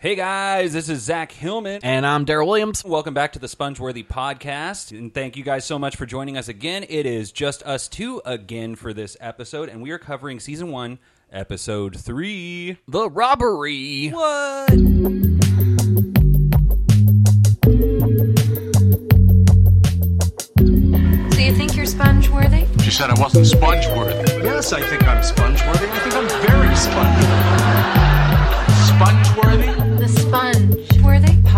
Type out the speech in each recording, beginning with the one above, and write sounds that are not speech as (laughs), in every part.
Hey guys, this is Zack Hillman. And I'm Daryl Williams. Welcome back to the Spongeworthy podcast. And thank you guys so much for joining us again. It is just us two again for this episode, and we are covering season one, episode three. The robbery. What? So you think you're sponge worthy? She said I wasn't sponge worthy. Yes, I think I'm sponge worthy. I think I'm very sponge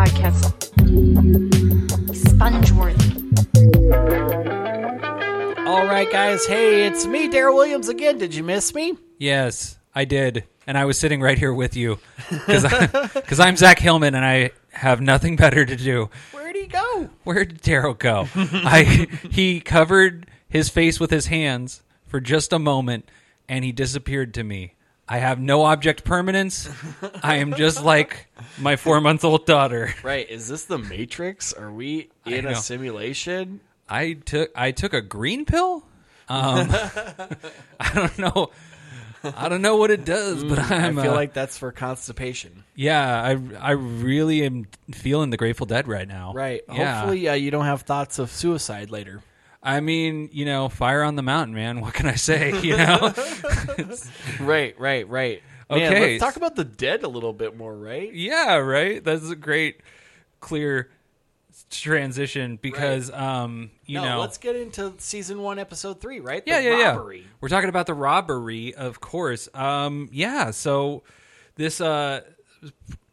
podcast. Sponge worthy. All right, guys. Hey, it's me, Daryl Williams again. Did you miss me? Yes, I did. And I was sitting right here with you because (laughs) I'm Zack Hillman and I have nothing better to do. Where'd he go? Where did Daryl go? I (laughs) he covered his face with his hands for just a moment and he disappeared to me. I have no object permanence. I am just like my four month old daughter. (laughs) Right. Is this the Matrix? Are we in a simulation? I took I took a green pill. Um, (laughs) I don't know. I don't know what it does, but I'm. I feel uh, like that's for constipation. yeah, I I really am feeling the Grateful Dead right now. Right. Yeah. Hopefully, uh, you don't have thoughts of suicide later. I mean, you know, fire on the mountain, man. What can I say? (laughs) You know. (laughs) Right. Right. Right. Man, Okay. let's talk about the dead a little bit more. Right. Yeah, right. That's a great, clear transition because, um, you no, know, let's get into season one, episode three. Right. yeah, the yeah, robbery. yeah. We're talking about the robbery, of course. Um, yeah. So this, uh,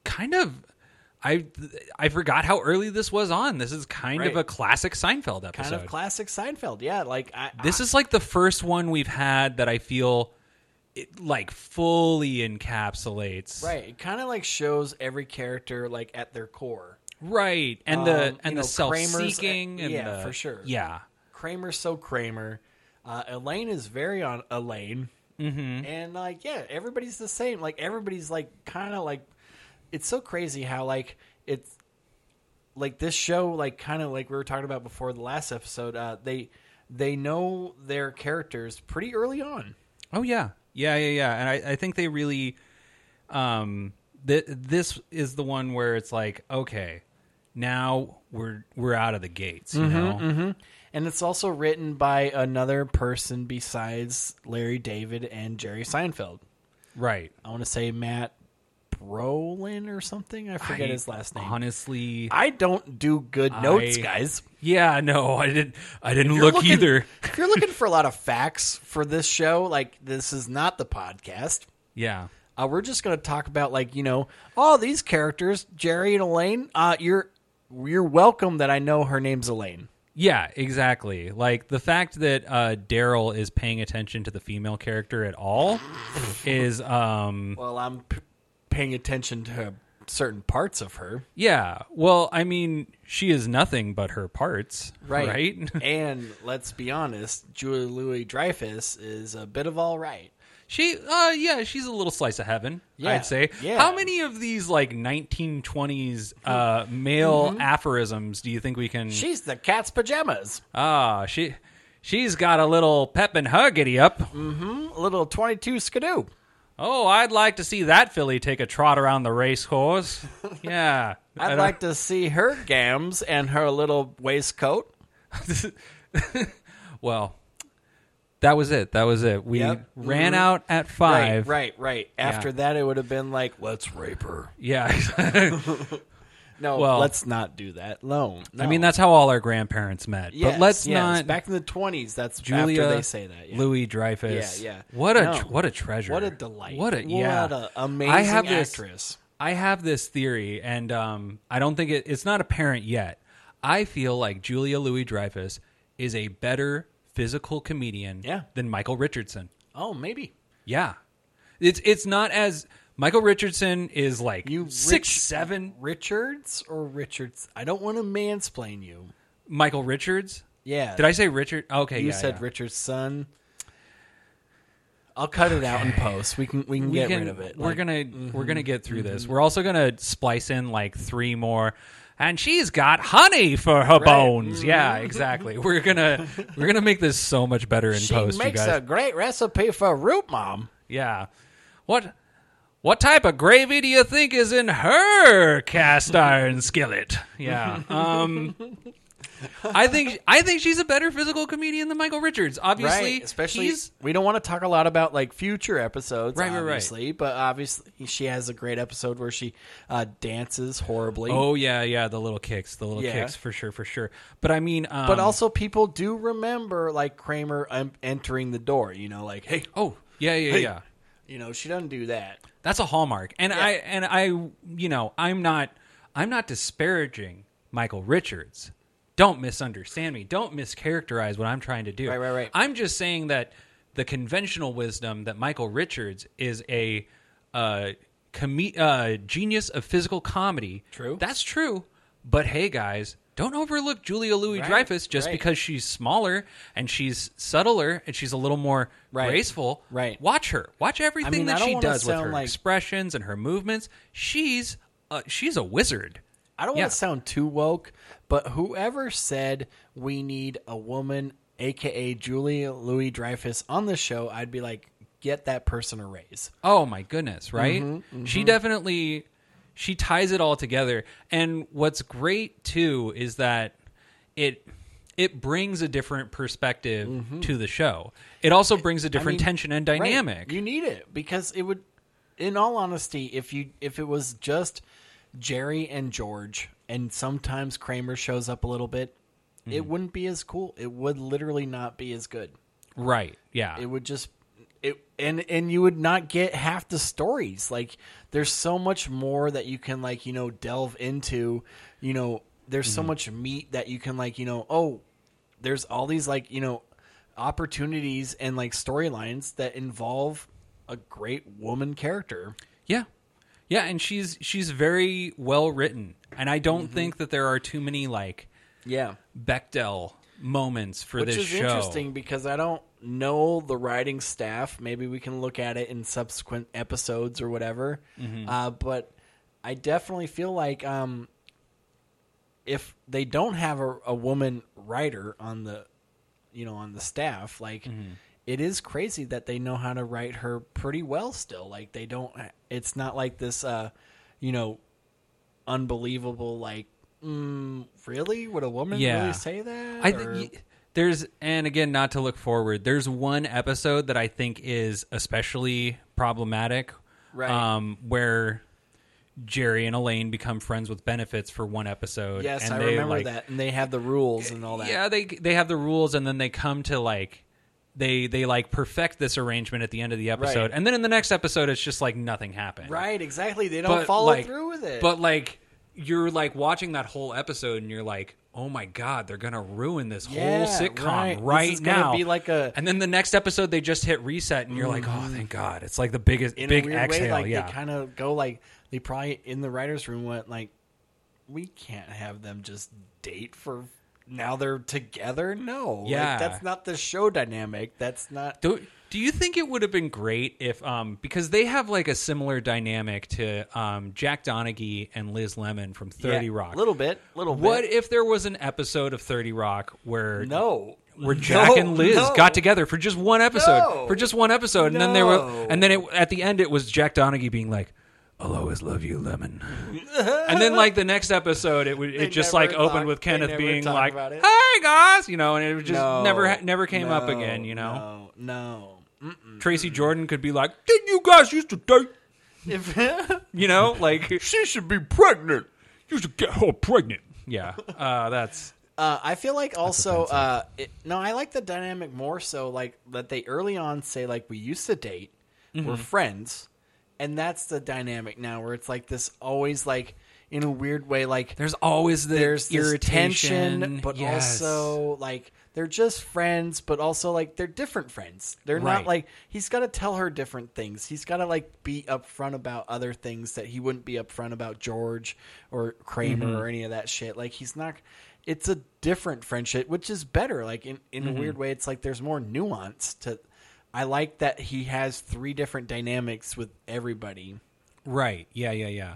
kind of, I, I forgot how early this was on. This is kind of a classic Seinfeld episode. Kind of classic Seinfeld. Yeah. Like I. this is like the first one we've had that I feel. It like fully encapsulates Right. It kind of like shows every character like at their core. right, and the Um, and the self-seeking, and yeah, the- for sure. yeah, Kramer's so Kramer. Uh, Elaine is very on Elaine. Mm-hmm. And like, yeah, everybody's the same. Like everybody's like kind of like. It's so crazy how like it's like this show like kind of like we were talking about before the last episode. Uh, they they know their characters pretty early on. Oh yeah, yeah, yeah, yeah. And I, I think they really, um, th- this is the one where it's like, okay, now we're we're out of the gates, you know. And it's also written by another person besides Larry David and Jerry Seinfeld. Right. I want to say Matt Brolin or something. I forget I- his last name. Honestly, I don't do good notes, I- guys. yeah, no, I didn't. I didn't look looking- either. if you're looking for a lot of facts for this show, like this is not the podcast. Yeah. Uh, we're just going to talk about like you know all these characters, Jerry and Elaine. Uh, you're you're welcome that I know her name's Elaine. Yeah, exactly. Like the fact that uh, Daryl is paying attention to the female character at all is, um, Well, I'm p- paying attention to certain parts of her. yeah. Well, I mean, she is nothing but her parts, right? (laughs) (laughs) and let's be honest, Julia Louis Dreyfus is a bit of all right. She, uh, yeah, she's a little slice of heaven. Yeah, I'd say. yeah. How many of these like 1920s uh, male aphorisms do you think we can? She's the cat's pajamas. Ah, she, she's got a little pep and her giddy up. Mm-hmm. A little 22 skidoo. Oh, I'd like to see that filly take a trot around the race course. (laughs) Yeah, I'd like to see her gams and her little waistcoat. (laughs) Well, that was it. That was it. We Yep. ran Mhm. out at five. Right, right, right. After that, it would have been like, let's rape her. Yeah. (laughs) No, Well- let's not do that. No, I mean, that's how all our grandparents met. Yes, but let's yes. not. Back in the 20s, that's Julia, after they say that. Yeah. Louis Dreyfus. Yeah, yeah. What a No. what a treasure. What a delight. What a yeah. What a amazing I have this, actress. I have this theory, and um, I don't think it, it's not apparent yet. I feel like Julia Louis Dreyfus is a better physical comedian Yeah. than Michael Richardson. Oh, maybe. Yeah, it's it's not as Michael Richardson is like You six Rich- seven. Richards or Richards? I don't want to mansplain you. Michael Richards. Yeah. Did I say Richard? Okay, You yeah, said yeah. Richard's son. I'll cut it out in post. We can we can We get can- rid of it. We're Like, mm-hmm. gonna we're gonna get through this. We're also gonna splice in like three more. And she's got honey for her bones. Mm-hmm. Yeah, exactly. (laughs) We're gonna we're gonna make this so much better in she post, you makes guys. a great recipe for root mom. yeah. What What type of gravy do you think is in her cast iron skillet? Yeah. (laughs) Um I think I think she's a better physical comedian than Michael Richards. Obviously, right, especially we don't want to talk a lot about like future episodes, Right, right, right. but obviously she has a great episode where she uh, dances horribly. Oh yeah, yeah, the little kicks, the little Yeah. kicks for sure, for sure. But I mean, um, but also people do remember like Kramer um, entering the door. You know, like hey, oh yeah, yeah, Hey. yeah. you know, she doesn't do that. That's a hallmark. And I and I you know, I'm not I'm not disparaging Michael Richards. Don't misunderstand me. Don't mischaracterize what I'm trying to do. Right, right, right. I'm just saying that the conventional wisdom that Michael Richards is a uh, com- uh, genius of physical comedy. True. That's true. But hey, guys, don't overlook Julia Louis Dreyfus just right. because she's smaller and she's subtler and she's a little more Right. graceful. Right. Watch her. Watch everything mean, that she does with her like- expressions and her movements. She's uh, she's a wizard. I don't Yeah. want to sound too woke, but whoever said we need a woman, aka Julia Louis Dreyfus, on the show, I'd be like, get that person a raise. Oh my goodness, right? Mm-hmm, She definitely she ties it all together. And what's great too is that it it brings a different perspective to the show. It also brings a different Mm-hmm. mean, tension and Right. dynamic. You need it because it would, in all honesty, if you if it was just Jerry and George, and sometimes Kramer shows up a little bit, it Mm-hmm. wouldn't be as cool. It would literally not be as good. right. Yeah. it would just it and and you would not get half the stories like there's so much more that you can like you know delve into you know there's so much meat that you can like you know oh there's all these like you know opportunities and like storylines that involve a great woman character Yeah. Yeah, and she's she's very well written. And I Mm-hmm. don't think that there are too many like yeah Bechdel moments for this show. which this is show. interesting because I don't know the writing staff. Maybe we can look at it in subsequent episodes or whatever. Mm-hmm. Uh, but I definitely feel like um, if they don't have a, a woman writer on the, you know, on the staff, like. Mm-hmm. it is crazy that they know how to write her pretty well still like they don't it's not like this uh you know unbelievable like mm, really would a woman Yeah. really say that I Or- think y- there's and again not to look forward. There's one episode that I think is especially problematic, Right. Um, where Jerry and Elaine become friends with benefits for one episode. Yes, and I they, remember like- that, and they have the rules and all that. Yeah, they they have the rules, and then they come to like they they like perfect this arrangement at the end of the episode, Right. and then in the next episode, it's just like nothing happened. right, exactly. They don't follow like- through with it. But like you're like watching that whole episode, and you're like, oh my god, they're gonna ruin this Yeah, whole sitcom right. right, This is gonna now. be like a- and then the next episode, they just hit reset, and you're like, oh mm-hmm. thank god, it's like the biggest in big a weird exhale. way, like yeah, they kind of go like they probably in the writers' room went like, we can't have them just date for now they're together. No, Like, Yeah. that's not the show dynamic. That's not. Do, do you think it would have been great if um because they have like a similar dynamic to um Jack Donaghy and Liz Lemon from 30 Yeah, Rock. little bit, little bit. What if there was an episode of 30 Rock where No, where Jack No, and Liz no. got together for just one episode, No. for just one episode, and then they were, No. and then it, at the end it was Jack Donaghy being like, "I'll always love you, Lemon," (laughs) and then like the next episode it would it just never like opened talk- with they Kenneth never being talk like, about it. "Hey guys," you know, and it just No, never never came up no, again, you know. No, no. Tracy Jordan could be like, "Did you guys used to date?" If (laughs) You know, like (laughs) she should be pregnant. you should get her pregnant. Yeah, uh, that's Uh, I feel like also, uh, it, no, I like the dynamic more so like that they early on say like we used to date, Mm-hmm. we're friends, and that's the dynamic now where it's like this always like in a weird way like there's always the there's this irritation, tension, but Yes. also like they're just friends, but also like they're different friends. They're Right. not like he's got to tell her different things. He's got to like be upfront about other things that he wouldn't be upfront about George or Kramer Mm-hmm. or any of that shit. Like he's not. It's a different friendship, which is better. Like in in Mm-hmm. a weird way, it's like there's more nuance to. I like that he has three different dynamics with everybody. Right. Yeah, yeah, yeah.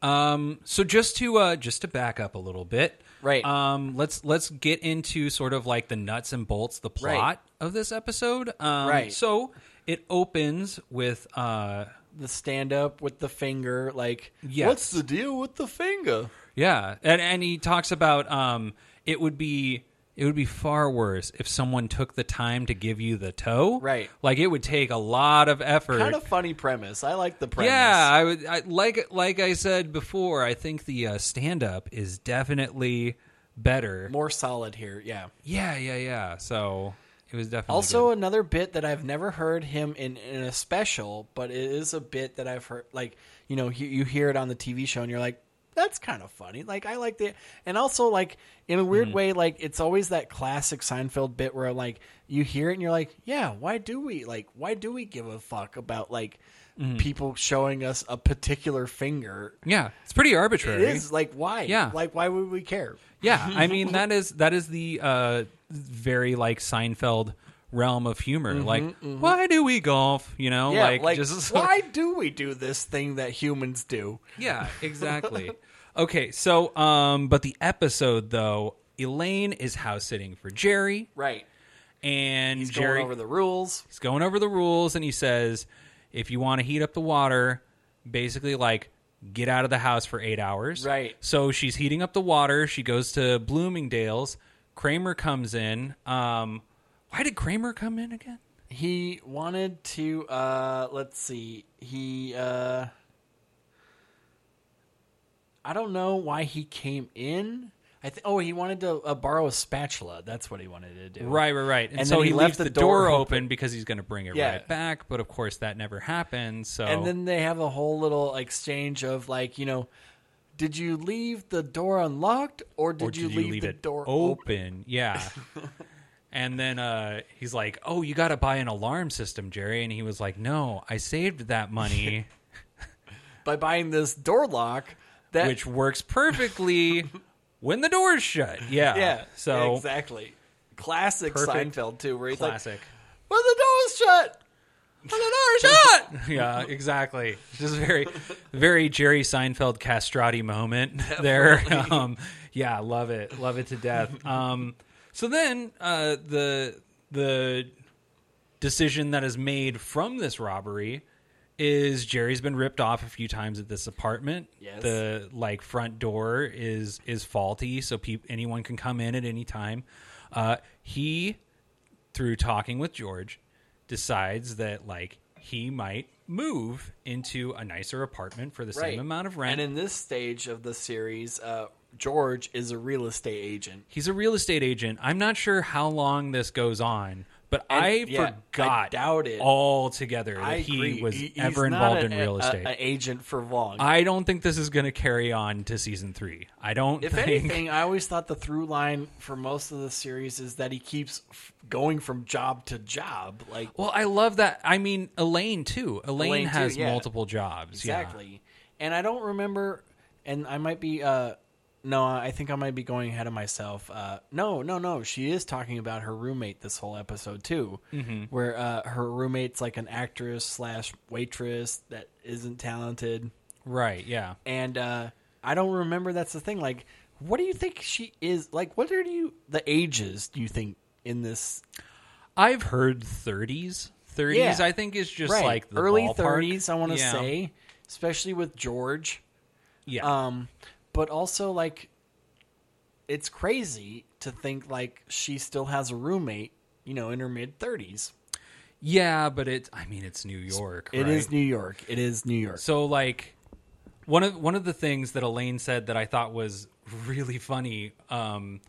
Um, so just to uh, just to back up a little bit, Right. Um, let's let's get into sort of like the nuts and bolts, the plot Right. of this episode. Um, Right. So it opens with uh, the stand up with the finger. Like, Yes. what's the deal with the finger? Yeah, and and he talks about um, it would be it would be far worse if someone took the time to give you the toe. Right. like it would take a lot of effort. Kind of funny premise. I like the premise. yeah, I would I, like like I said before. I think the uh, stand up is definitely better. more solid here. Yeah. Yeah, yeah, yeah. So it was definitely Also, good. another bit that I've never heard him in, in a special, but it is a bit that I've heard. Like, you know, you, you hear it on the TV show, and you're like, "That's kind of funny." Like, I like the, and also like in a Mm-hmm. weird way, like it's always that classic Seinfeld bit where like you hear it and you're like, "Yeah, why do we like? Why do we give a fuck about like Mm-hmm. people showing us a particular finger?" yeah, it's pretty arbitrary. is like why? Yeah. like why would we care? Yeah, I (laughs) mean that is that is the uh, very like Seinfeld realm of humor. like, why do we golf? You know, Mm-hmm, Yeah, like, like, just why (laughs) do we do this thing that humans do? Yeah, exactly. (laughs) okay, so um, but the episode though, Elaine is house sitting for Jerry, Right. and He's Jerry going over the rules. he's going over the rules, and he says, if you want to heat up the water, basically like get out of the house for eight hours. Right. So she's heating up the water. She goes to Bloomingdale's. Kramer comes in. Um, why did Kramer come in again? He wanted to uh let's see. He uh I don't know why he came in. I th- oh, he wanted to uh, borrow a spatula. That's what he wanted to do. Right, right, right. And, And so he, he left the, the door, door open, because he's going to bring it Yeah. right back. But of course, that never happened. So And then they have a whole little exchange of like, you know, did you leave the door unlocked or did, or you, leave, the it door open? open? Yeah. (laughs) and then uh, he's like, "Oh, you got to buy an alarm system, Jerry." And he was like, "No, I saved that money, (laughs) by buying this door lock that which works perfectly (laughs) when the door's shut." Yeah. yeah, So exactly. Classic Perfect. Seinfeld too, where he's like, classic. "Well, the door's shut." When the door's shut. (laughs) yeah, exactly. Just very, very Jerry Seinfeld castrati moment (laughs) there. Um, yeah, love it, love it to death. Um, so then uh, the the decision that is made from this robbery is Jerry's been ripped off a few times at this apartment. Yes. The like front door is is faulty, so peop- anyone can come in at any time. Uh, he, through talking with George, decides that like he might move into a nicer apartment for the same amount of rent. And in this stage of the series, uh, George is a real estate agent. He's a real estate agent. I'm not sure how long this goes on, but And, I yeah, forgot I doubt it. altogether that I he agree. was He- ever involved an- in real a- estate. An agent for long. I don't think this is going to carry on to season three. I don't if think. anything, I always thought the through line for most of the series is that he keeps f- going from job to job. Like well, I love that. I mean, Elaine too. Elaine, Elaine, too, has yeah. multiple jobs. yeah. exactly. And I don't remember. And I might be. uh no, I think I might be going ahead of myself. Uh, no, no, no. She is talking about her roommate this whole episode too, mm-hmm. where uh, her roommate's like an actress slash waitress that isn't talented. Right. Yeah. and uh, I don't remember that's the thing. Like, what do you think she is? Like, what are you the ages do you think in this? I've heard 30s. 30s, Yeah. I think, is just right, like the early thirties. I want to Yeah. say, especially with George. Yeah. Um, but also like, it's crazy to think like she still has a roommate. You know, in her mid thirties. yeah, but it's. I mean, it's New York. It is right? New York. It is New York. So like one of one of the things that Elaine said that I thought was really funny, um,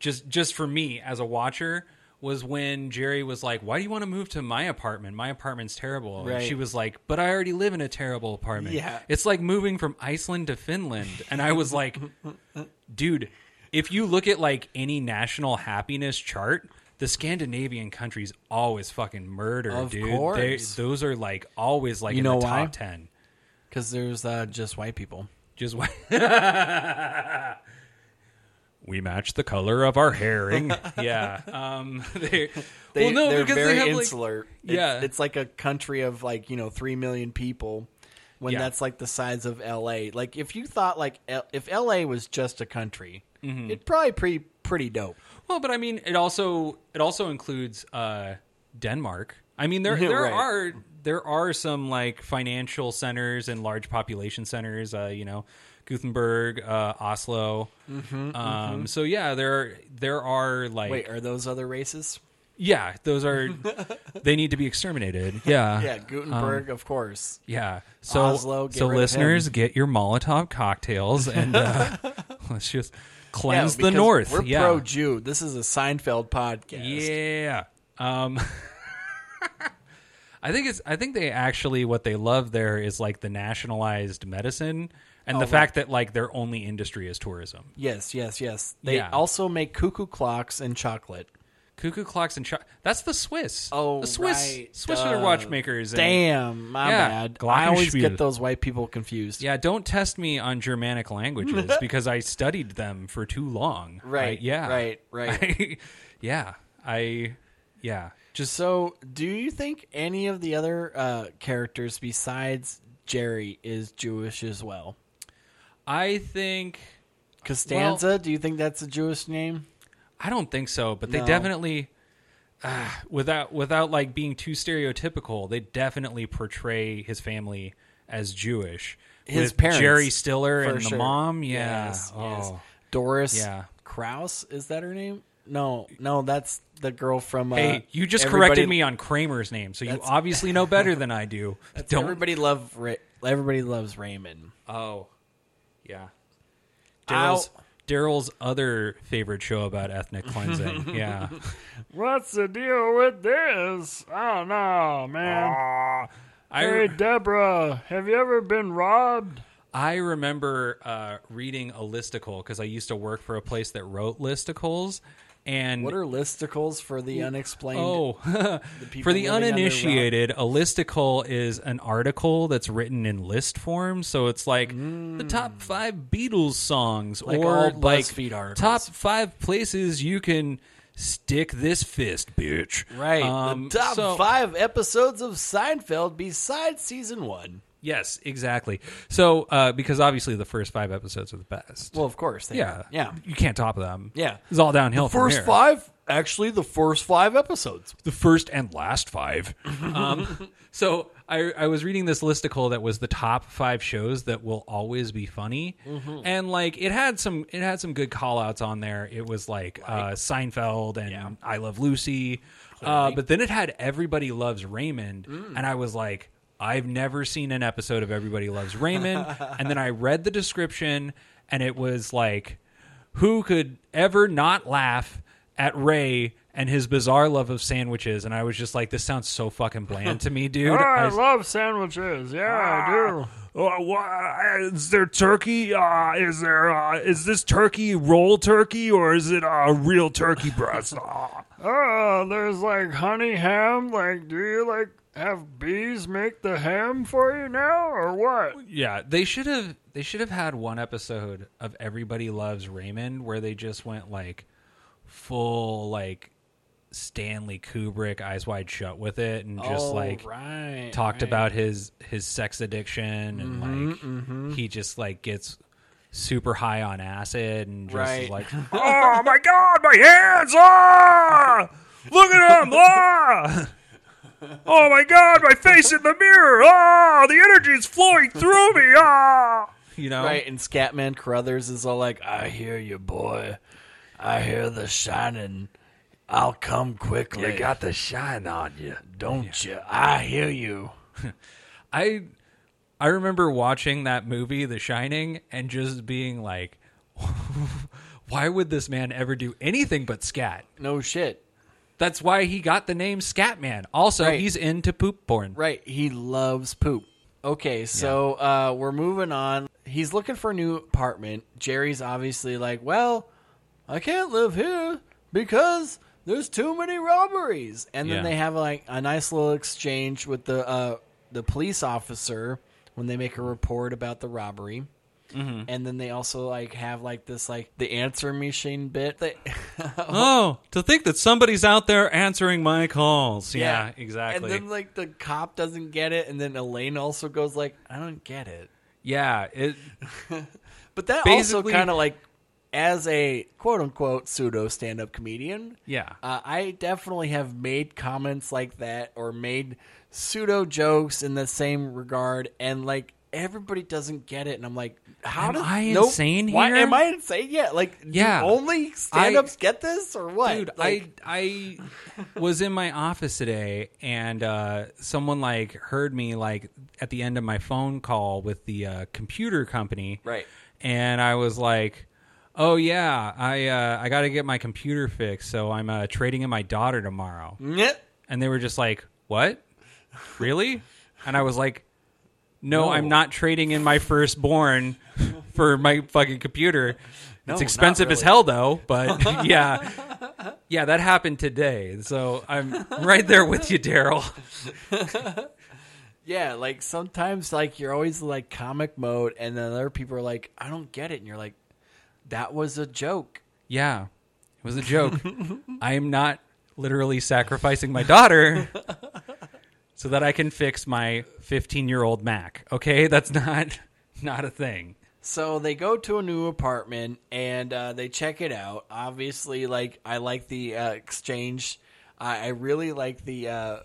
just just for me as a watcher, was when Jerry was like, "Why do you want to move to my apartment? My apartment's terrible." And she was like, "But I already live in a terrible apartment." Yeah. it's like moving from Iceland to Finland, and I was like, (laughs) "Dude." If you look at like any national happiness chart, the Scandinavian countries always fucking murder, Of dude. course. They, those are like always like You in know the why? top ten. Because there's uh, just white people. Just wait. (laughs) (laughs) we match the color of our herring. (laughs) yeah. Um. (laughs) They. They, well, no, they're because very they have like. insular. It- Yeah. it's like a country of like you know three million people, when Yeah. that's like the size of L.A. Like if you thought like L- if L.A. was just a country, Mm-hmm. it'd probably pretty pretty dope. Well, but I mean, it also it also includes uh, Denmark. I mean, there (laughs) there right. are there are some like financial centers and large population centers. Uh, you know, Gothenburg, uh, Oslo. um, So yeah, there there are like Wait, are those other races? yeah, those are (laughs) they need to be exterminated. Yeah, (laughs) Yeah, Gutenberg, of course. yeah. So Oslo, get so listeners, get your Molotov cocktails and uh, (laughs) let's just cleanse Yeah, the north. We're yeah. pro Jew. This is a Seinfeld podcast. Yeah. Um I think it's I think they actually what they love there is like the nationalized medicine and the Oh, fact that like their only industry is tourism. Yes, yes, yes. They Yeah. also make cuckoo clocks and chocolate. Cuckoo clocks and chocolate. That's the Swiss. Oh, the Swiss right. Swiss are watchmakers. and- Damn, my Yeah, bad. I always get those white people confused. Yeah, don't test me on Germanic languages (laughs) because I studied them for too long. Right, I- yeah. right, right. (laughs) yeah. I yeah. Just So, do you think any of the other uh, characters besides Jerry is Jewish as well? I think Costanza, do you think that's a Jewish name? I don't think so, but they No. definitely uh, without without like being too stereotypical, they definitely portray his family as Jewish. His With parents, Jerry Stiller and sure. the mom, yeah. Yes, oh. yes. Doris Yeah. Kraus, is that her name? No, no, that's the girl from. Uh, Hey, you just Everybody- corrected me on Kramer's name, so you (laughs) obviously know better than I do. Don't Everybody love Ra- everybody loves Raymond. Oh, yeah. Daryl's Daryl's other favorite show about ethnic cleansing. (laughs) yeah. What's the deal with this? Oh no, man. Hey, I Deborah, have you ever been robbed? I remember uh, reading a listicle because I used to work for a place that wrote listicles, and What are listicles for the unexplained? Oh, (laughs) people for the living under a rock? uninitiated, a listicle is an article that's written in list form. So it's like the top five Beatles songs, Mm. Like or like top five places you can stick this fist, bitch. right. Um, the top so- five episodes of Seinfeld besides season one. Yes, exactly. So uh, because obviously the first five episodes are the best. Well, of course. They yeah, are. yeah. You can't top them. Yeah. it's all downhill. from First here. five, actually, the first five episodes. the first and last five. (laughs) um, so I, I was reading this listicle that was the top five shows that will always be funny, and like it had some it had some good call outs on there. It was like uh, Seinfeld and I Love Lucy, uh, but then it had Everybody Loves Raymond, and I was like. I've never seen an episode of Everybody Loves Raymond. and then I read the description, and it was like, who could ever not laugh at Ray and his bizarre love of sandwiches? And I was just like, this sounds so fucking bland to me, dude. Oh, (laughs) I I- love sandwiches. Yeah, I do. Uh, wha- is there turkey? Uh, is there? Uh, is this turkey roll turkey or is it uh, real turkey breast? (laughs) Uh, Oh, there's like honey ham. Like, do you like have bees make the ham for you now, or what? yeah, they should have they should have had one episode of Everybody Loves Raymond where they just went like full like Stanley Kubrick eyes wide shut with it and just Oh, like right, talked right. about his his sex addiction and Mm-hmm, like he just like gets super high on acid and just Right. is like (laughs) oh my God, my hands! Ah, look at (laughs) them! Ah. Oh my God, my face in the mirror! Ah, the energy is flowing through me! Ah. you know Right, and Scatman Carruthers is all like, "I hear you, boy. I hear the shining. I'll come quickly. You got the shine on you. don't you? I hear you." (laughs) I I remember watching that movie The Shining and just being like (laughs) why would this man ever do anything but scat? No shit. That's why he got the name Scatman. Also, Right. he's into poop porn. Right, he loves poop. Okay, so uh, we're moving on. He's looking for a new apartment. Jerry's obviously like, "Well, I can't live here because there's too many robberies." And then Yeah. they have like a nice little exchange with the uh, the police officer when they make a report about the robbery. Mm-hmm. And then they also like have like this like the answer machine bit. They, (laughs) Oh, to think that somebody's out there answering my calls. Yeah, exactly. And then like the cop doesn't get it, and then Elaine also goes like, "I don't get it." yeah, it (laughs) But that also kind of like as a quote unquote pseudo stand up comedian, Yeah. uh, I definitely have made comments like that or made pseudo jokes in the same regard, and like everybody doesn't get it, and I'm like, how Am does I nope, insane Why here? am I insane? Yeah, like Yeah. do only stand ups get this or what? Dude, Like, I I was in my office today, and uh, someone like heard me like at the end of my phone call with the uh, computer company, Right. And I was like, "Oh yeah, I uh, I got to get my computer fixed, so I'm uh, trading in my daughter tomorrow." Nyeh. And they were just like, "What? Really?" And I was like, "No, No. I'm not trading in my firstborn for my fucking computer. No, it's expensive as hell though, but (laughs) yeah. Yeah, that happened today. So I'm right there with you, Daryl. (laughs) Yeah, like sometimes like you're always like comic mode, and then other people are like, I don't get it, and you're like, that was a joke. Yeah. It was a joke. (laughs) I am not literally sacrificing my daughter so that I can fix my 15-year-old Mac. Okay? (laughs) That's not not a thing. So they go to a new apartment and uh, they check it out. Obviously, like I like the uh, exchange. I, I really like the uh,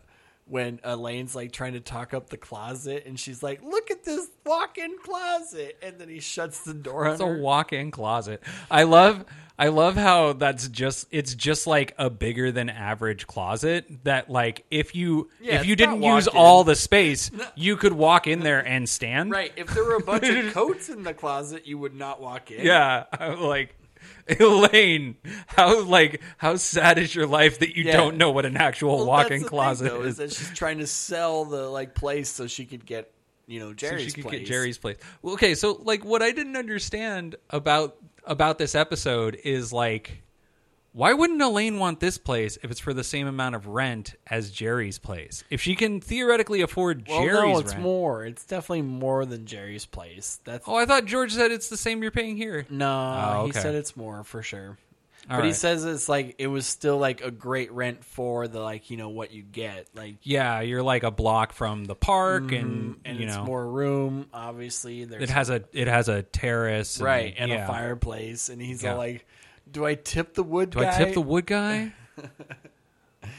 when Elaine's like trying to talk up the closet, and she's like, "Look at this walk-in closet," and then he shuts the door on It's a her. walk-in closet. I love I love how that's just it's just like a bigger than average closet that like if you Yeah, if you didn't use walk-in. all the space, you could walk in there and stand. Right. If there were a bunch of (laughs) coats in the closet, you would not walk in. Yeah, (laughs) like (laughs) Elaine, how like how sad is your life that you Yeah. don't know what an actual Well, walk-in the thing, closet though, is? that she's trying to sell the like place so she could get you know so Jerry's she could place. get Jerry's place. Well, okay, so like what I didn't understand about about this episode is like why wouldn't Elaine want this place if it's for the same amount of rent as Jerry's place? If she can theoretically afford Well, Jerry's no, it's rent. more. It's definitely more than Jerry's place. That's Oh, I thought George said it's the same you're paying here. no. Oh, He okay. said it's more for sure. But he right. says it's like it was still like a great rent for the like you know what you get like Yeah, you're like a block from the park and, Mm-hmm. and you it's know more room. Obviously, there's it has a it has a terrace and- right and yeah. a fireplace, and he's Yeah. all like, "Do I tip the wood Do guy? I tip the wood guy? (laughs)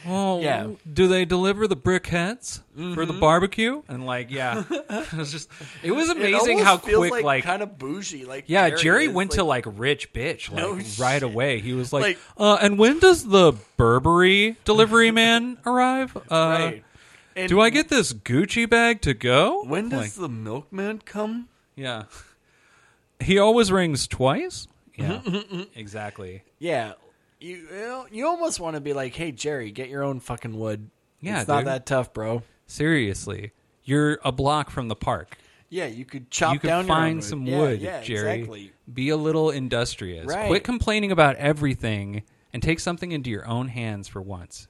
Oh, Yeah. Do they deliver the briquettes for Mm-hmm. the barbecue? And like, yeah, (laughs) it was just, it was It amazing almost how feels quick, like, like, kind of bougie. Like yeah, Jerry, Jerry is, went to like rich bitch, like No right shit. away. He was like, Like- uh, and when does the Burberry delivery man (laughs) arrive? Uh, right. And Do I get this Gucci bag to go? when does Like, the milkman come? yeah, he always rings twice. Yeah, (laughs) exactly. Yeah, you you, know, you almost want to be like, "Hey Jerry, get your own fucking wood." Yeah, it's not dude. that tough, bro. Seriously, you're a block from the park. Yeah, you could chop you down own find wood. some Yeah, wood, yeah, Jerry. Exactly. Be a little industrious. Right. Quit complaining about everything and take something into your own hands for once.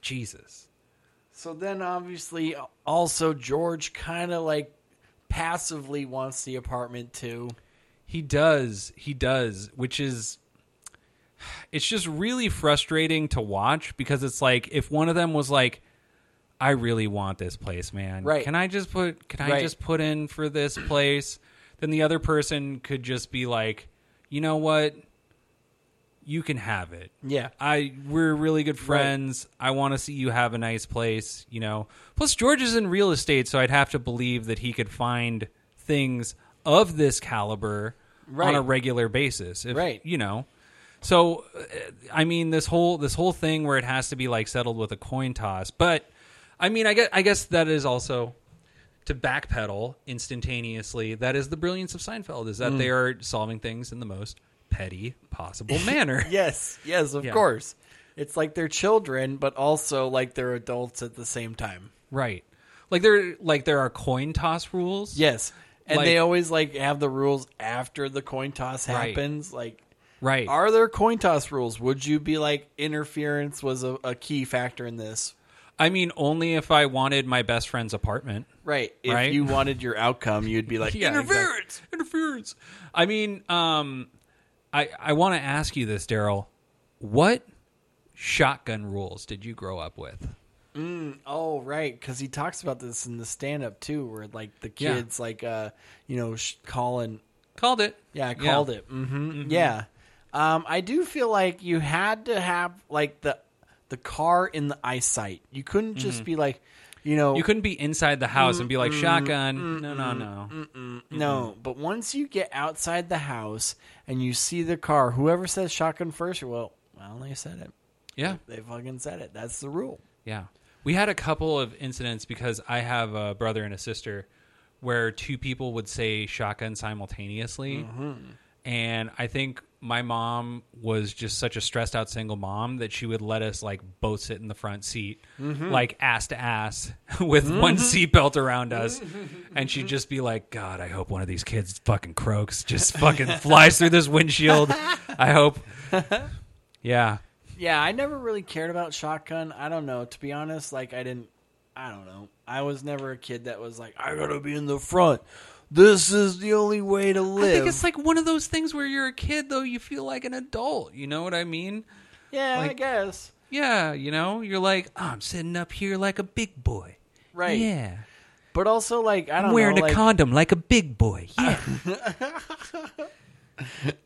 Jesus. So then, obviously, also George kind of like passively wants the apartment too. He does. He does, which is it's just really frustrating to watch because it's like if one of them was like I really want this place, man. Right. Can I just put can I Right. just put in for this place? Then the other person could just be like, "You know what? You can have it." Yeah, I we're really good friends. I want to see you have a nice place, you know. Plus George is in real estate, so I'd have to believe that he could find things of this caliber on a regular basis. If, Right. You know. So uh, I mean this whole this whole thing where it has to be like settled with a coin toss. But I mean I guess I guess that is also to backpedal instantaneously. That is the brilliance of Seinfeld is Mm. that they are solving things in the most petty possible (laughs) manner. yes, yes, of Yeah. course. It's like they're children, but also like they're adults at the same time. Right. Like there like there are coin toss rules. Yes, and Like- they always like have the rules after the coin toss Right. happens. Like, Right. are there coin toss rules? Would you be like interference was a, a key factor in this? I mean only if I wanted my best friend's apartment. Right. If Right. you wanted your outcome, you'd be like (laughs) Yeah, interference. Interference. I mean, um I I want to ask you this, Daryl. What shotgun rules did you grow up with? Oh, right, because he talks about this in the stand-up too, where like the Yeah. kids like uh you know sh- calling. Called it. Yeah, called it. Mm-hmm. Yeah. Um, I do feel like you had to have like the the car in the eyesight. You couldn't just be like, you know, Mm-hmm. You couldn't be inside the house and be like shotgun. No, no, no. no. But once you get outside the house and you see the car, whoever says shotgun first, well, well, they said it. Yeah, They fucking said it. That's the rule. yeah. We had a couple of incidents because I have a brother and a sister where two people would say shotgun simultaneously. Mm-hmm. And I think my mom was just such a stressed out single mom that she would let us like both sit in the front seat, mm-hmm. like ass to ass, (laughs) with one mm-hmm. seatbelt around us. (laughs) And she'd just be like, God, I hope one of these kids fucking croaks, just fucking flies through this windshield. (laughs) I hope. Yeah. Yeah, I never really cared about shotgun. I don't know. To be honest, like I didn't. I don't know. I was never a kid that was like, I gotta be in the front. This is the only way to live. I think it's like one of those things where you're a kid, though you feel like an adult. You know what I mean? yeah, I guess. Yeah, you know, you're like, oh, I'm sitting up here like a big boy. Right. Yeah. But also, like, I don't I'm wearing know. a like, condom like a big boy. Yeah. (laughs) (laughs)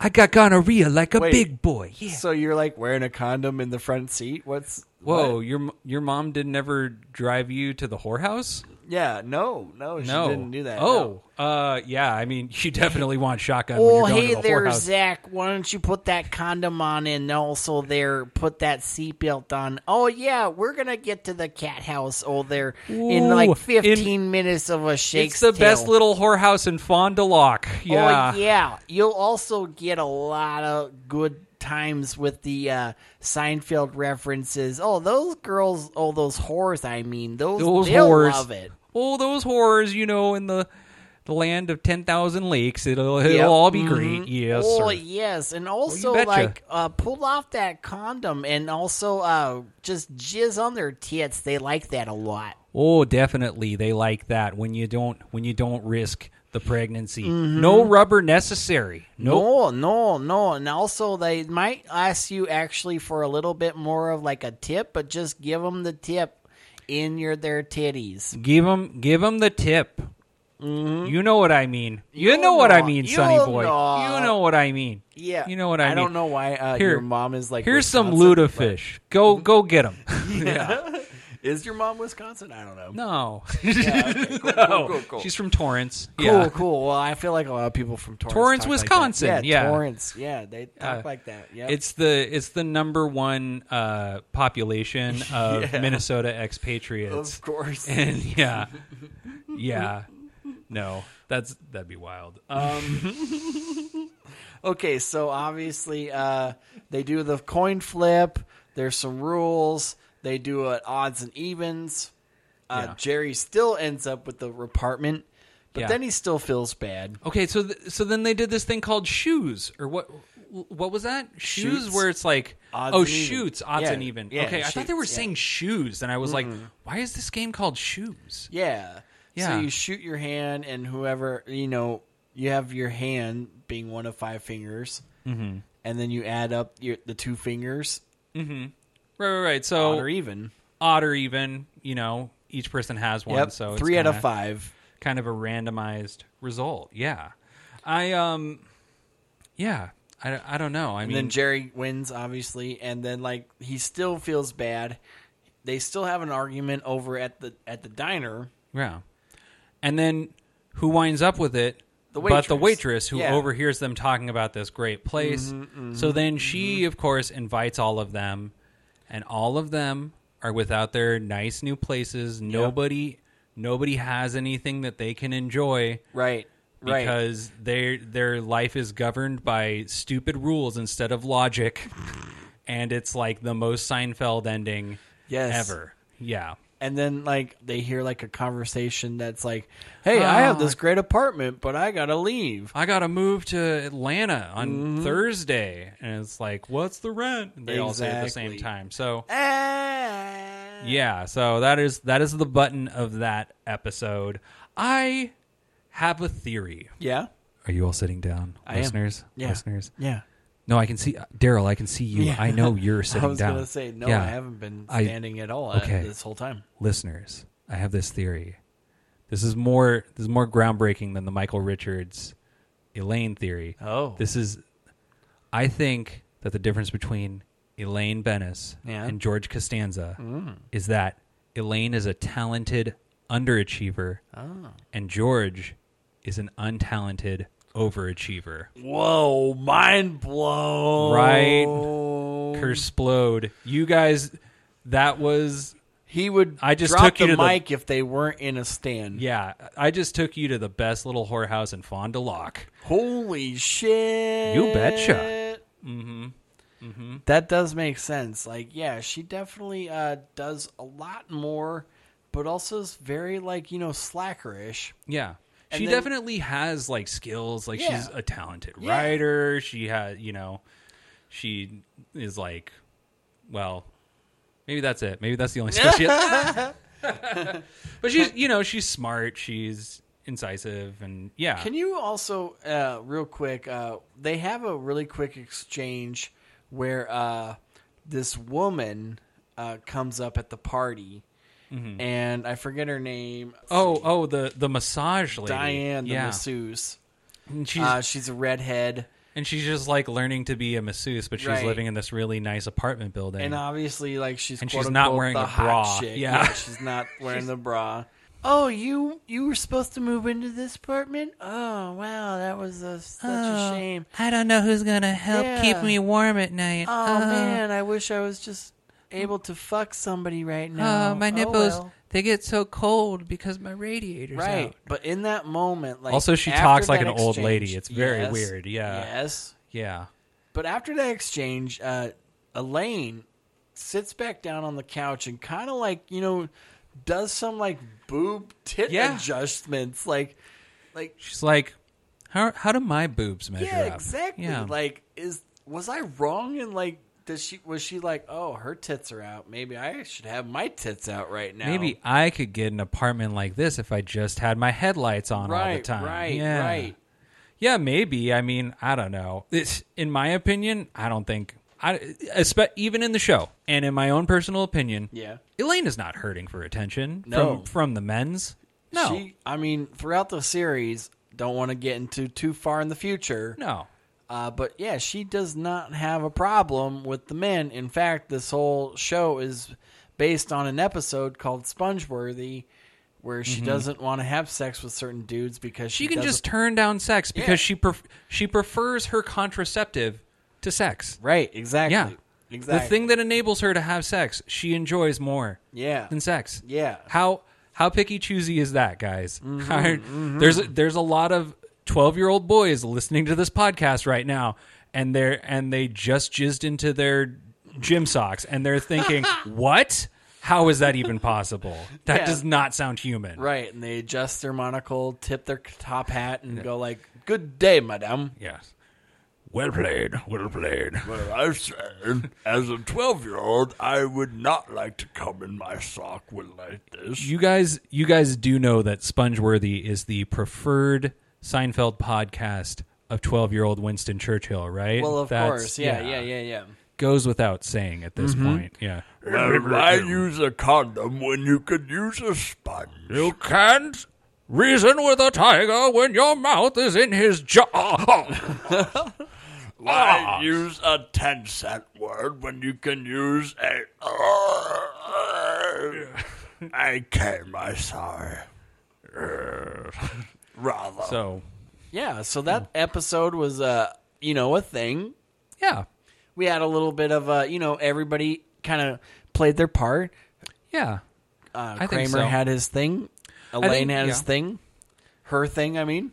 I got gonorrhea like a Wait. big boy. Yeah. So you're like wearing a condom in the front seat? What's Whoa, what? your your mom didn't ever drive you to the whorehouse? Yeah, no, no, she No, didn't do that. Oh, uh, yeah. I mean, you (laughs) definitely want shotgun no. when Oh, you're going hey to the there, whorehouse. Zack. Why don't you put that condom on and also there put that seatbelt on? Oh yeah, we're gonna get to the cat house. Oh, there in Ooh, like in- fifteen minutes of a shake. It's the best little whorehouse in Fond du Lac. Yeah. Oh yeah, you'll also get a lot of good times with the uh, Seinfeld references. Oh, those girls. Oh, those whores. I mean, those. Those they'll whores. love it. Oh, those horrors, you know, in the the land of ten thousand lakes, it'll it'll Yep. all be Mhm. great. Yes, Oh sir. yes, and also betcha. like uh, pull off that condom and also uh, just jizz on their tits. They like that a lot. Oh, definitely, they like that when you don't when you don't risk the pregnancy. Mm-hmm. No rubber necessary. Nope. No, no, no, and also they might ask you actually for a little bit more of like a tip, but just give them the tip in your their titties. Give them give them the tip. You know what I mean. You You'll know what I know. mean, You'll Sonny boy. know. You know what I mean. Yeah, You know what I, mean. I mean. don't know why uh, Here- your mom is like. Here's some Wisconsin, lutefisk. Go go get them. but- (laughs) (laughs) Is your mom Wisconsin? I don't know. No, Yeah, (laughs) okay, cool, no. cool, cool, cool. She's from Torrance. Cool, yeah. cool. Well, I feel like a lot of people from Torrance, Torrance, talk like that. Wisconsin, yeah. Torrance. Yeah, they talk Uh, like that. Yeah, It's the it's the number one uh, population (laughs) of Yeah. Minnesota expatriates, of course. (laughs) and yeah, yeah, no, that's that'd be wild. Um, okay, so obviously uh, they do the coin flip. There's some rules. They do it odds and evens. Uh, Yeah. Jerry still ends up with the apartment, but Yeah. then he still feels bad. Okay, so th- so then they did this thing called shoes, or what? What was that? Shoes, Shoots. where it's like Odds oh even. shoots, odds Yeah, and even. okay, I thought they were shoots, saying shoes, and I was like, why is this game called shoes? Yeah. Yeah. So you shoot your hand, and whoever you know, you have your hand being one of five fingers, mm-hmm. and then you add up your the two fingers, Right, right, right. So odd or even. odd or even, you know, each person has one. Yep, So it's three out of kinda- five. kind of a randomized result. Yeah, I um, yeah, I, I don't know. I And mean, then Jerry wins, obviously, and then like he still feels bad. They still have an argument over at the at the diner. yeah, and then who winds up with it? The But the waitress. who Yeah. Mm-hmm, overhears them talking about this great place. so then she, of course, invites all of them, and all of them are without their nice new places. Nobody, nobody has anything that they can enjoy. Right. Right. because their their life is governed by stupid rules instead of logic, (laughs) and it's like the most Seinfeld ending Yes. ever. Yeah, and then like they hear like a conversation that's like, "Hey, I have this great apartment, but I gotta leave." I gotta move to Atlanta on Mm-hmm. Thursday, and it's like, what's the rent? And they all say at the same Exactly. time. So Ah. yeah, so that is that is the button of that episode. I have a theory. Yeah. Are you all sitting down, I am. listeners? Yeah. Listeners. Yeah. No, I can see Daryl. I can see you. Yeah. I know you're sitting (laughs) down. I was down. gonna say no. Yeah. I haven't been I- standing at all uh, okay. this whole time. listeners, I have this theory. This is more this is more groundbreaking than the Michael Richards Elaine theory. Oh. This is I think that the difference between Elaine Benes Yeah. and George Costanza is that Elaine is a talented underachiever, and George is an untalented overachiever. Whoa, mind blown. Right. Kersplode. You guys, that was He would I just drop took you the to the- mic if they weren't in a stand. yeah. I just took you to the best little whorehouse in Fond du Lac. Holy shit. You betcha. Mm-hmm. That does make sense. Like, yeah, she definitely uh, does a lot more, but also is very, like, you know, slackerish. Yeah. She then- definitely has like skills. Like Yeah. she's a talented Yeah. writer. She had, you know, she is like, well, maybe that's it. Maybe that's the only skill she (laughs) has. (laughs) but she's, you know, she's smart. She's incisive, and yeah. Can you also, uh, real quick, uh, they have a really quick exchange where uh, this woman uh, comes up at the party, and I forget her name. Mm-hmm. oh, oh, the the massage lady, Diane, the yeah. masseuse. And she's Uh, she's a redhead. and she's just like learning to be a masseuse, but she's Right. living in this really nice apartment building. And obviously, like she's And she's not wearing the a bra. chick. Yeah. she's not (laughs) wearing the bra. Oh, you you were supposed to move into this apartment? Oh, wow, that was a, such a shame. I don't know who's gonna help keep me warm at night. Oh man, I wish I was just able to fuck somebody right now. Oh, my Oh, nipples, well. they get so cold because my radiator's Right, out. but in that moment, like Also, she after talks like that an old lady. It's very Yes, weird, yeah. Yes, yeah. But after that exchange, uh, Elaine sits back down on the couch and kind of like you know does some like boob tit Yeah. adjustments, like like She's like, how how do my boobs measure yeah, up? exactly. Yeah. Like is was I wrong in like does she was she like oh her tits are out? Maybe I should have my tits out right now. Maybe I could get an apartment like this if I just had my headlights on all the time. right, yeah. right. Yeah, maybe. I mean, I don't know. It's, in my opinion, I don't think. I, even in the show, and in my own personal opinion, Yeah. Elaine is not hurting for attention No. from from the men's. No, She, I mean, throughout the series, don't want to get into too far in the future. no. Uh, but yeah, she does not have a problem with the men. In fact, this whole show is based on an episode called Spongeworthy, where she doesn't want to have sex with certain dudes because she, Mm-hmm. She can just turn down sex because Yeah. she pref- she prefers her contraceptive to sex. right exactly Yeah, exactly The thing that enables her to have sex, she enjoys more yeah than sex. yeah How how picky choosy is that, guys? Mm-hmm, (laughs) There's there's a lot of twelve year old boys listening to this podcast right now, and they're and they just jizzed into their gym socks, and they're thinking, (laughs) "What? How is that even possible? That Yeah. does not sound human." right. And they adjust their monocle, tip their top hat, and go like, "Good day, madame." Yes. Well played, well played. Well, I said, as a 12 year old, I would not like to come in my sock with like this. You guys, you guys do know that Spongeworthy is the preferred Seinfeld podcast of twelve-year-old Winston Churchill, right? Well, of That's- course, yeah, yeah, yeah, yeah. Goes without saying at this mm-hmm. point. Yeah. Why use a condom when you could use a sponge? You can't reason with a tiger when your mouth is in his jaw. (laughs) Why use a 10 cent word when you can use a. (laughs) I came, I sorry. (laughs) So, Yeah, so that episode was, uh, you know, a thing. yeah, We had a little bit of, uh, you know, everybody kind of played their part. yeah, Uh, I think Kramer so. had his thing. Elaine think- had his yeah. thing. Her thing, I mean.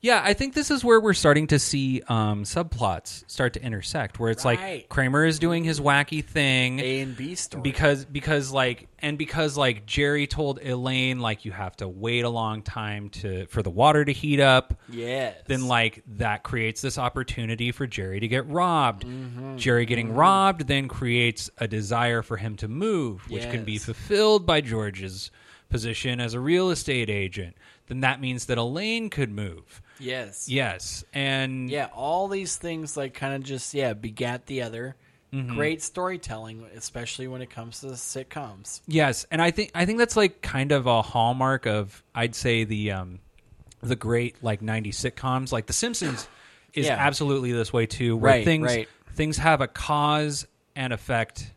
Yeah. I think this is where we're starting to see um, subplots start to intersect, where it's Right. like Kramer is doing his wacky thing. A and B story. because because like and because like Jerry told Elaine like you have to wait a long time to for the water to heat up. yes. Then like that creates this opportunity for Jerry to get robbed. Mm-hmm. Jerry getting robbed then creates a desire for him to move, which can be Yes. fulfilled by George's position as a real estate agent. Then that means that Elaine could move. Yes. Yes, and Yeah, all these things like kind of just yeah begat the other. Mm-hmm. Great storytelling, especially when it comes to sitcoms. Yes, and I think I think that's like kind of a hallmark of I'd say the um the great like 90s sitcoms like The Simpsons (sighs) is Yeah. absolutely this way too, where Right, things right. things have a cause and effect.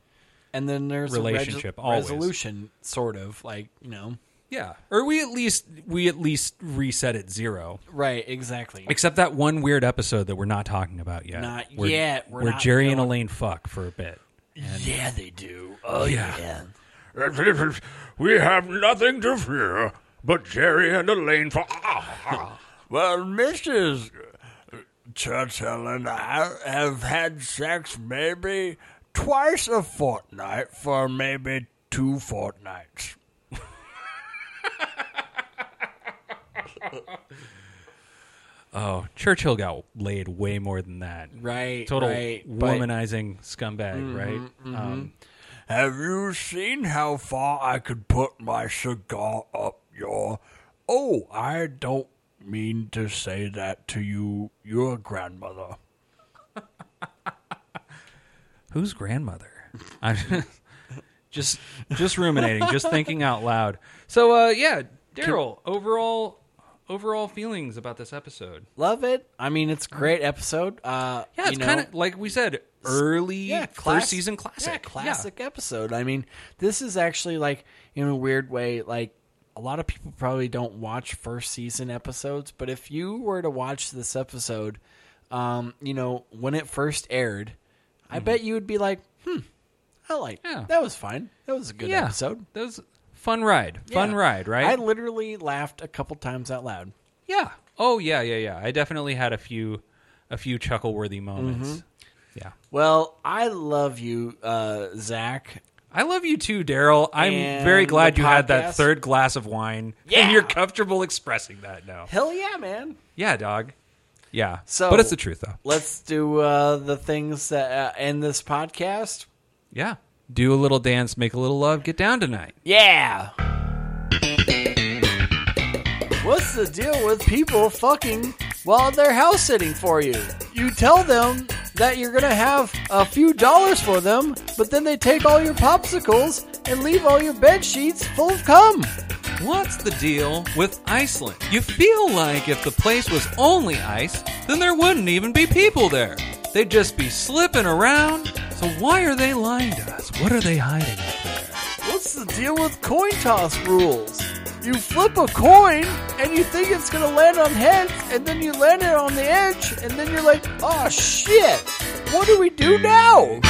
and then there's Relationship, a resolution, sort of like you know. Yeah, or we at least we at least reset at zero. Right, exactly. Except that one weird episode that we're not talking about yet. Not where, yet. We're where not Jerry and Elaine fuck for a bit. yeah, they do. Oh yeah. we have nothing to fear but Jerry and Elaine. For- ah, ah. Well, Mrs. Churchill and I have had sex maybe twice a fortnight for maybe two fortnights. (laughs) Oh, Churchill got laid way more than that. Right. Total right. But- womanizing scumbag, right? Um, Have you seen how far I could put my cigar up your? Oh, I don't mean to say that to you, your grandmother. (laughs) Who's grandmother? (laughs) I'm just just ruminating, just thinking out loud. So, uh, yeah, Daryl, overall overall feelings about this episode? Love it. I mean, it's a great episode. Uh, Yeah, you it's know, kind of like we said, early yeah, first season classic. Yeah, classic episode. I mean, this is actually like in a weird way, like a lot of people probably don't watch first season episodes, but if you were to watch this episode, um, you know, when it first aired, I bet you would be like, hmm, I like Mm-hmm. Yeah. that was fine. That was a good Yeah, episode. That was fun ride. Fun Yeah. ride, right? I literally laughed a couple times out loud. yeah. Oh yeah, yeah, yeah. I definitely had a few a few chuckle worthy moments. Mm-hmm. Yeah. Well, I love you, uh, Zack. I love you too, Daryl. I'm And very glad the you had that podcast? third glass of wine. Yeah. And you're comfortable expressing that now. Hell yeah, man. Yeah, dog. Yeah. So- but it's the truth though. Let's do uh, the things that uh, end this podcast. Yeah. Do a little dance, make a little love, get down tonight. Yeah. What's the deal with people fucking while they're house sitting for you? You tell them that you're gonna have a few dollars for them, but then they take all your popsicles and leave all your bed sheets full of cum. What's the deal with Iceland? You feel like if the place was only ice, then there wouldn't even be people there. They'd just be slipping around. So why are they lying to us? What are they hiding up there? What's the deal with coin toss rules? You flip a coin and you think it's gonna land on heads, and then you land it on the edge, and then you're like, oh shit, what do we do now?